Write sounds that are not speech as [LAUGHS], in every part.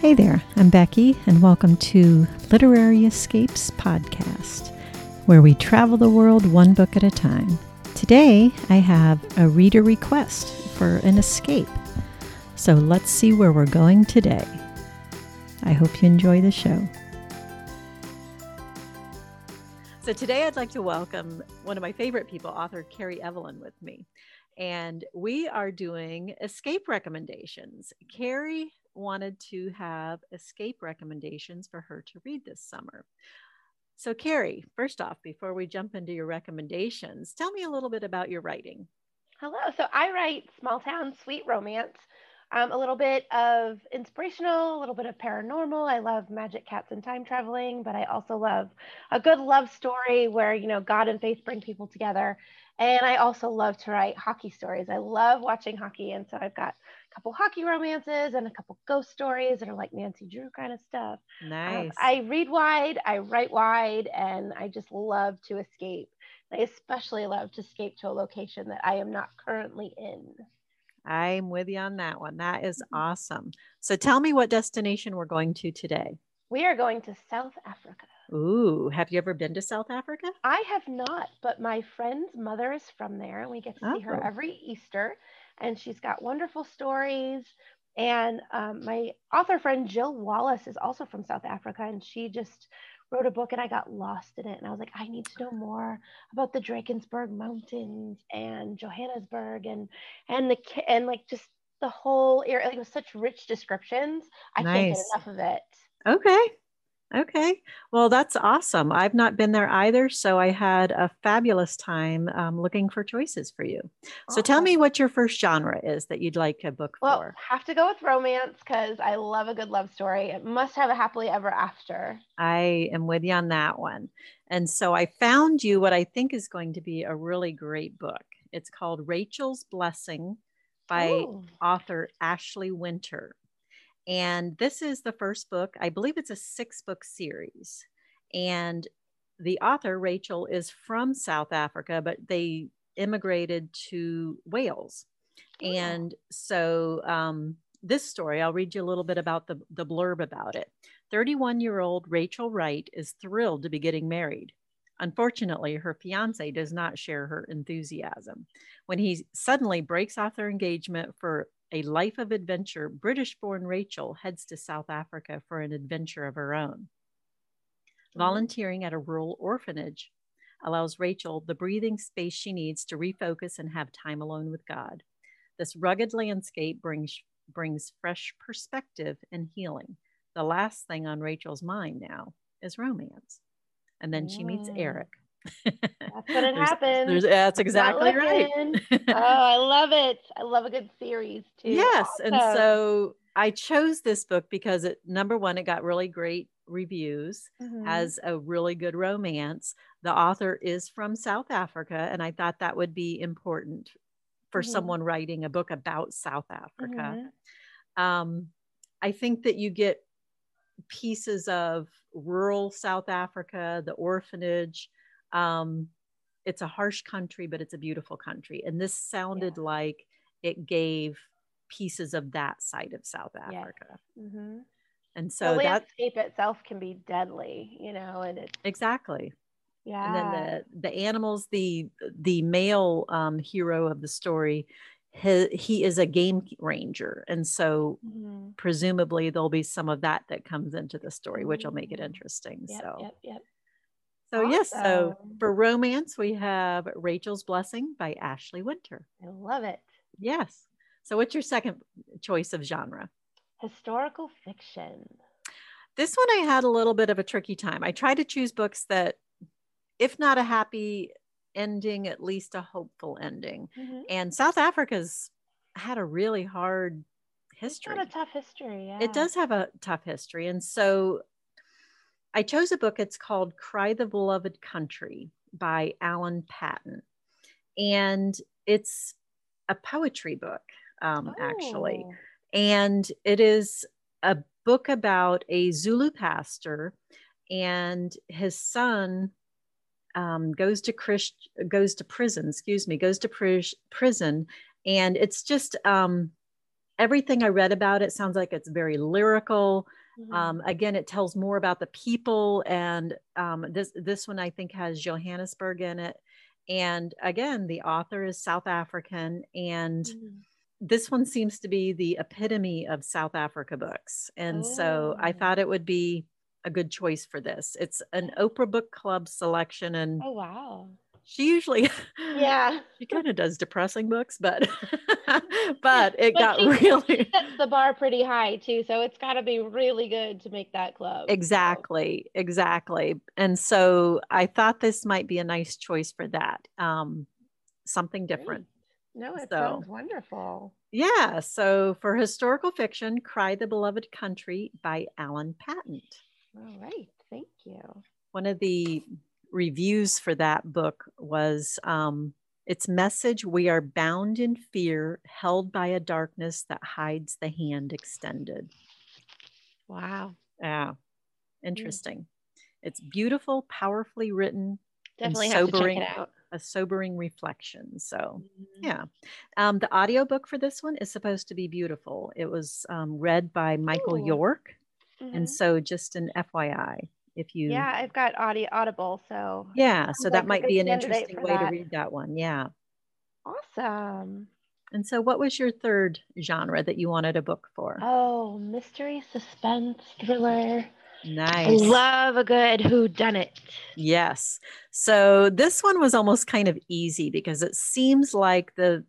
Hey there, I'm Becky, and welcome to Literary Escapes Podcast, where we travel the world one book at a time. Today, I have a reader request for an escape. So let's see where we're going today. I hope you enjoy the show. So, today I'd like to welcome one of my favorite people, author Carrie Evelyn, with me. And we are doing escape recommendations. Carrie wanted to have escape recommendations for her to read this summer. So, Carrie, first off, before we jump into your recommendations, tell me a little bit about your writing. Hello. So, I write small town sweet romance, um, a little bit of inspirational, a little bit of paranormal. I love magic cats and time traveling, but I also love a good love story where, you know, God and faith bring people together. And I also love to write hockey stories. I love watching hockey. And so I've got a couple hockey romances and a couple ghost stories that are like Nancy Drew kind of stuff. Nice. Um, I read wide, I write wide, and I just love to escape. I especially love to escape to a location that I am not currently in. I'm with you on that one. That is mm-hmm. awesome. So tell me what destination we're going to today. We are going to South Africa. Ooh, have you ever been to South Africa? I have not, but my friend's mother is from there and we get to see her oh. every Easter. And she's got wonderful stories. And um, my author friend Jill Wallace is also from South Africa and she just wrote a book and I got lost in it. And I was like, I need to know more about the Drakensberg Mountains and Johannesburg and and the and like just the whole area. Like it was such rich descriptions. I nice. can't get enough of it. Okay. Okay. Well, that's awesome. I've not been there either. So I had a fabulous time um, looking for choices for you. Awesome. So tell me what your first genre is that you'd like a book well, for. Have to go with romance because I love a good love story. It must have a happily ever after. I am with you on that one. And so I found you what I think is going to be a really great book. It's called Rachel's Blessing by Ooh. author Ashley Winter. And this is the first book. I believe it's a six book series. And the author, Rachel, is from South Africa, but they immigrated to Wales. Oh. And so um, this story, I'll read you a little bit about the, the blurb about it. 31 year old Rachel Wright is thrilled to be getting married. Unfortunately, her fiance does not share her enthusiasm. When he suddenly breaks off their engagement for a life of adventure, British born Rachel heads to South Africa for an adventure of her own. Mm-hmm. Volunteering at a rural orphanage allows Rachel the breathing space she needs to refocus and have time alone with God. This rugged landscape brings, brings fresh perspective and healing. The last thing on Rachel's mind now is romance. And then she meets Eric, that's what it happens. That's exactly right. [LAUGHS] oh, I love it. I love a good series too. Yes. Awesome. And so I chose this book because it number one, it got really great reviews, mm-hmm. has a really good romance. The author is from South Africa, and I thought that would be important for mm-hmm. someone writing a book about South Africa. Mm-hmm. Um, I think that you get pieces of rural South Africa, the orphanage, um, it's a harsh country, but it's a beautiful country. And this sounded yeah. like it gave pieces of that side of South Africa. Yes. Mm-hmm. And so the that landscape itself can be deadly, you know, and it exactly. Yeah. And then the the animals, the the male um, hero of the story, he, he is a game ranger, and so mm-hmm. presumably there'll be some of that that comes into the story, which will make it mm-hmm. interesting. Yep, so. Yep. Yep. So, awesome. yes, so for romance, we have Rachel's Blessing by Ashley Winter. I love it. Yes. So, what's your second choice of genre? Historical fiction. This one I had a little bit of a tricky time. I tried to choose books that, if not a happy ending, at least a hopeful ending. Mm-hmm. And South Africa's had a really hard history. It's got a tough history. Yeah. It does have a tough history. And so I chose a book. It's called Cry the Beloved Country by Alan Paton. And it's a poetry book, um, oh. actually. And it is a book about a Zulu pastor and his son um, goes to Christ, goes to prison, excuse me, goes to pr- prison. And it's just um, everything I read about it sounds like it's very lyrical. Mm-hmm. Um, again, it tells more about the people, and um, this this one I think has Johannesburg in it. And again, the author is South African, and mm-hmm. this one seems to be the epitome of South Africa books. And oh. so I oh. thought it would be a good choice for this. It's an Oprah Book Club selection, and oh wow, she usually yeah [LAUGHS] she kind of does depressing books but [LAUGHS] but it but got really sets the bar pretty high too so it's got to be really good to make that club exactly so. exactly and so i thought this might be a nice choice for that um something different Great. no it so, sounds wonderful yeah so for historical fiction cry the beloved country by alan paton all right thank you one of the reviews for that book was um, its message we are bound in fear, held by a darkness that hides the hand extended. Wow. Yeah. Interesting. Mm. It's beautiful, powerfully written, definitely sobering, to check it out. A sobering reflection. So, mm. yeah. Um, the audiobook for this one is supposed to be beautiful. It was um, read by Michael Ooh. York. Mm-hmm. And so, just an FYI if you yeah i've got audio audible so yeah so that might be an interesting way that. to read that one yeah awesome and so what was your third genre that you wanted a book for oh mystery suspense thriller Nice. I love a good who done it. Yes. So this one was almost kind of easy because it seems like the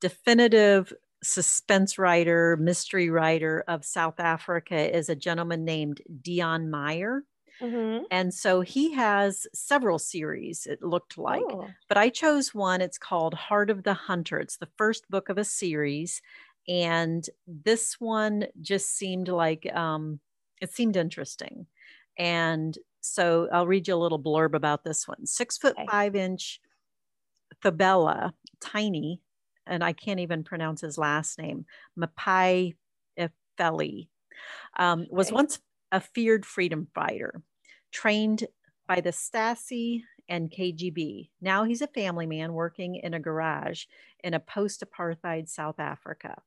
definitive suspense writer, mystery writer of South Africa is a gentleman named Deon Meyer. Mm-hmm. And so he has several series, it looked like. Oh. But I chose one. It's called Heart of the Hunter. It's the first book of a series. And this one just seemed like um, it seemed interesting. And so I'll read you a little blurb about this one. Six foot okay. five inch Thobela, tiny, and I can't even pronounce his last name, Mapai Efeli, um, was okay. once a feared freedom fighter trained by the Stasi and KGB. Now he's a family man working in a garage in a post apartheid South Africa.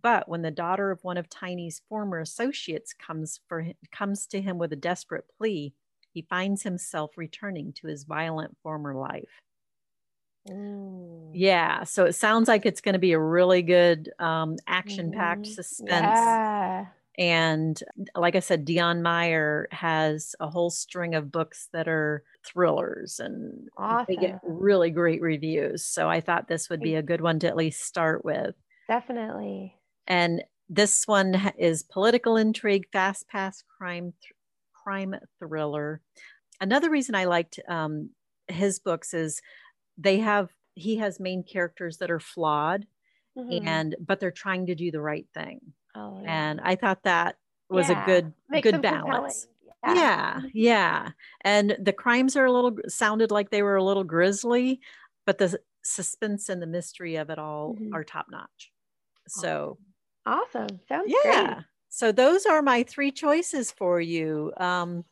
But when the daughter of one of Tiny's former associates comes, for, him, comes to him with a desperate plea, he finds himself returning to his violent former life. Yeah, so it sounds like it's going to be a really good um, action packed mm-hmm. suspense. Yeah. And like I said, Deon Meyer has a whole string of books that are thrillers and awesome. they get really great reviews. So I thought this would be a good one to at least start with. Definitely. And this one is political intrigue, fast paced crime, th- crime thriller. Another reason I liked um, his books is they have he has main characters that are flawed, mm-hmm. and but they're trying to do the right thing. Oh, yeah. And I thought that was yeah. a good good balance. Yeah. yeah, yeah. And the crimes are a little sounded like they were a little grisly, but the suspense and the mystery of it all mm-hmm. are top notch. So awesome. Sounds yeah. Great. So those are my three choices for you. Um,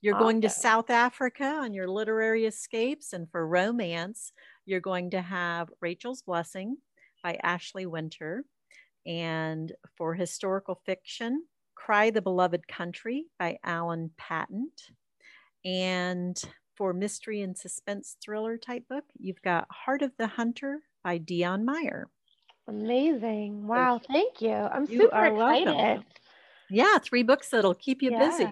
you're awesome. going to South Africa on your literary escapes, and for romance, you're going to have Rachel's Blessing by Ashley Winter. And for historical fiction, Cry the Beloved Country by Alan Paton. And for mystery and suspense thriller type book, you've got Heart of the Hunter by Deon Meyer. Amazing. Wow. Thank you. I'm you super excited. Welcome. Yeah, three books that'll keep you yeah. busy.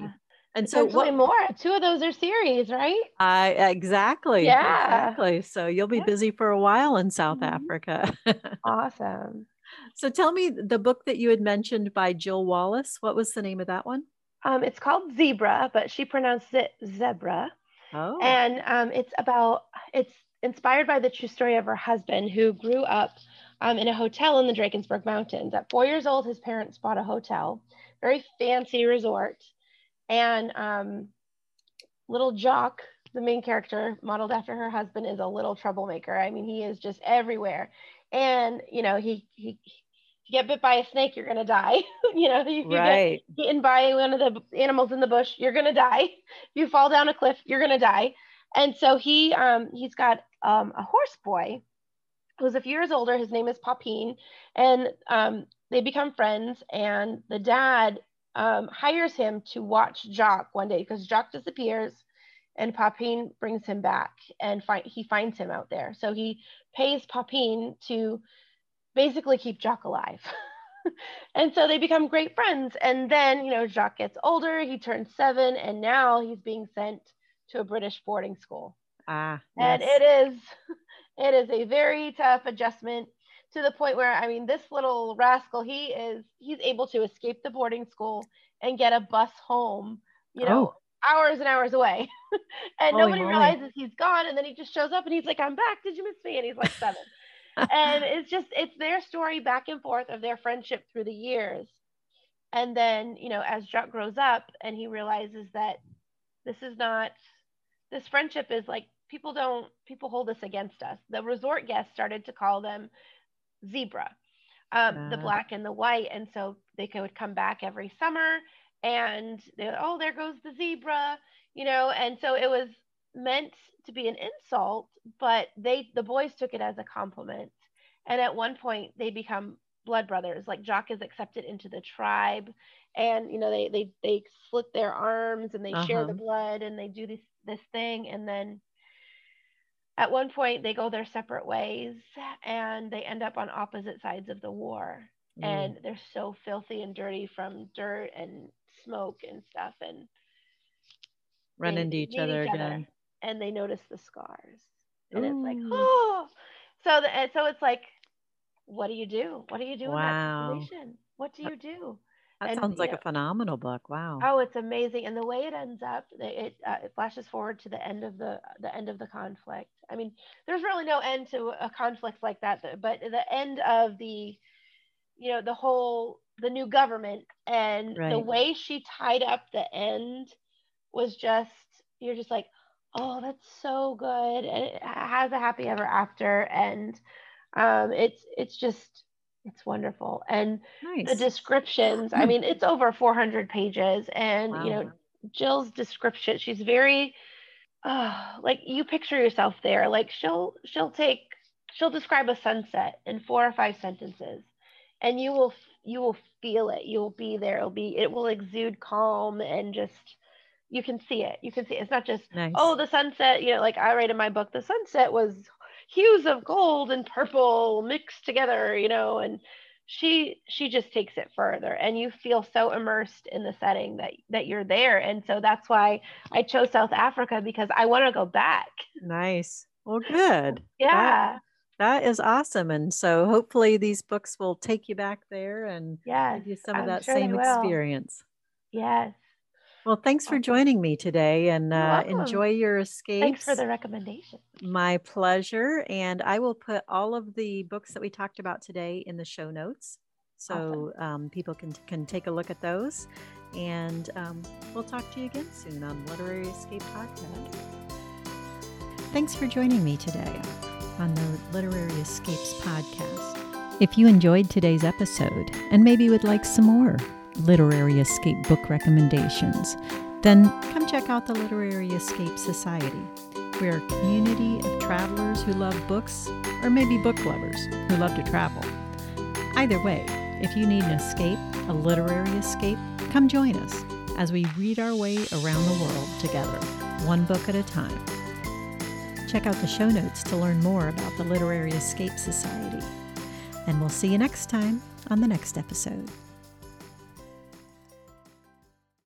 And so what more? Two of those are series, right? I uh, exactly. Yeah. Exactly. So you'll be busy for a while in South mm-hmm. Africa. [LAUGHS] awesome. So tell me the book that you had mentioned by Jill Wallace. What was the name of that one? Um, it's called Zebra, but she pronounced it Zebra. Oh. And um, it's about, it's inspired by the true story of her husband who grew up um, in a hotel in the Drakensberg Mountains. At four years old, his parents bought a hotel, very fancy resort. And um, little Jock, the main character, modeled after her husband, is a little troublemaker. I mean, he is just everywhere. And, you know, he, he, you get bit by a snake, you're gonna die. [LAUGHS] you know, if you right. get eaten by one of the animals in the bush, you're gonna die. If you fall down a cliff, you're gonna die. And so he um, he's got um, a horse boy who's a few years older. His name is Papine, and um, they become friends, and the dad um, hires him to watch Jock one day because Jock disappears and Papin brings him back and find, he finds him out there. So he pays Papin to basically keep Jock alive. [LAUGHS] and so they become great friends. And then, you know, Jock gets older, he turns seven, and now he's being sent to a British boarding school. Ah, and yes. it is [LAUGHS] it is a very tough adjustment to the point where I mean this little rascal he is he's able to escape the boarding school and get a bus home, you know, oh. Hours and hours away. [LAUGHS] and Holy nobody moly. realizes he's gone and then he just shows up and he's like I'm back. Did you miss me? And he's like 7. and [LAUGHS] it's just it's their story back and forth of their friendship through the years. And then, you know, as Jock grows up and he realizes that this is not this friendship is like people don't people hold this against us the resort guests started to call them zebra um, uh. the black and the white and so they could come back every summer and oh there goes the zebra you know and so it was meant to be an insult but they the boys took it as a compliment and at one point they become blood brothers like jock is accepted into the tribe and you know they they they slit their arms and they uh-huh. share the blood and they do this this thing and then at one point they go their separate ways and they end up on opposite sides of the war mm. and they're so filthy and dirty from dirt and smoke and stuff and run into each other each again other, and they notice the scars and Ooh. it's like oh so the, so it's like what do you do what do you do wow. in that situation what do you do that and, sounds like a phenomenal book. Wow. Oh, it's amazing, and the way it ends up, it uh, it flashes forward to the end of the the end of the conflict. I mean, there's really no end to a conflict like that, but the end of the, you know, the whole the new government and right. the way she tied up the end was just you're just like, oh, that's so good, and it has a happy ever after, and um, it's it's just it's wonderful. And nice. the descriptions, I mean, it's over 400 pages. And, wow. you know, Jill's description, she's very, uh, like you picture yourself there. Like she'll, she'll take, she'll describe a sunset in four or five sentences and you will, you will feel it. You'll be there. It'll be, it will exude calm and just, you can see it. You can see it. it's not just, nice. oh, the sunset, you know, like I write in my book, the sunset was hues of gold and purple mixed together, you know, and she she just takes it further and you feel so immersed in the setting that that you're there and so that's why I chose South Africa because I want to go back. Nice. Well, good. yeah. That, that is awesome. And so hopefully these books will take you back there and yes, give you some of I'm that sure same experience. Yes. Well, thanks for joining me today and uh, enjoy your escape. Thanks for the recommendation. My pleasure. And I will put all of the books that we talked about today in the show notes so awesome. um, people can, can take a look at those. And um, we'll talk to you again soon on Literary Escape Podcast. Thanks for joining me today on the Literary Escapes Podcast. If you enjoyed today's episode and maybe would like some more, Literary Escape book recommendations, then come check out the Literary Escape Society. We're a community of travelers who love books, or maybe book lovers who love to travel. Either way, if you need an escape, a literary escape, come join us as we read our way around the world together, one book at a time. Check out the show notes to learn more about the Literary Escape Society. And we'll see you next time on the next episode.